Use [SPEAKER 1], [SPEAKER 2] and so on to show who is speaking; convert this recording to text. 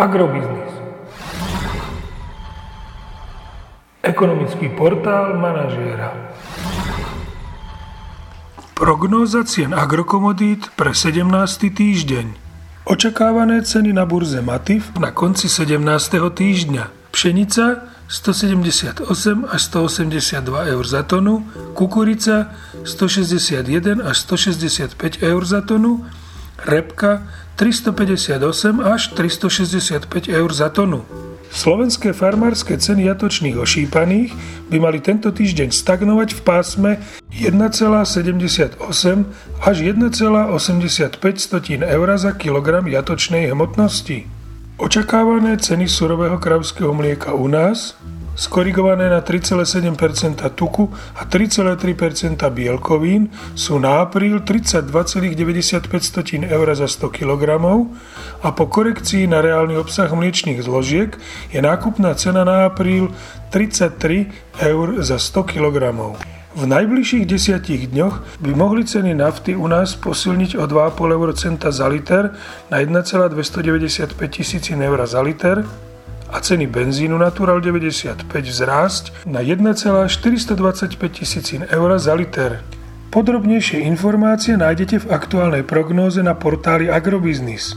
[SPEAKER 1] Agrobiznis. Ekonomický portál manažéra. Prognóza cien agrokomodít pre 17. týždeň. Očakávané ceny na burze Matif na konci 17. týždňa. Pšenica 178 až 182 eur za tonu, kukurica 161 až 165 eur za tonu, repka 358 až 365 eur za tonu. Slovenské farmárske ceny jatočných ošípaných by mali tento týždeň stagnovať v pásme 1,78 až 1,85 eur za kilogram jatočnej hmotnosti. Očakávané ceny surového kravského mlieka u nás skorigované na 3,7% tuku a 3,3% bielkovín sú na apríl 32,95 eur za 100 kg a po korekcii na reálny obsah mliečných zložiek je nákupná cena na apríl 33 eur za 100 kg. V najbližších desiatich dňoch by mohli ceny nafty u nás posilniť o 2,5 eurocenta za liter na 1,295 tisícin eur za liter a ceny benzínu Natural 95 vzrásť na 1,425 tisícin eur za liter. Podrobnejšie informácie nájdete v aktuálnej prognóze na portáli Agrobiznis.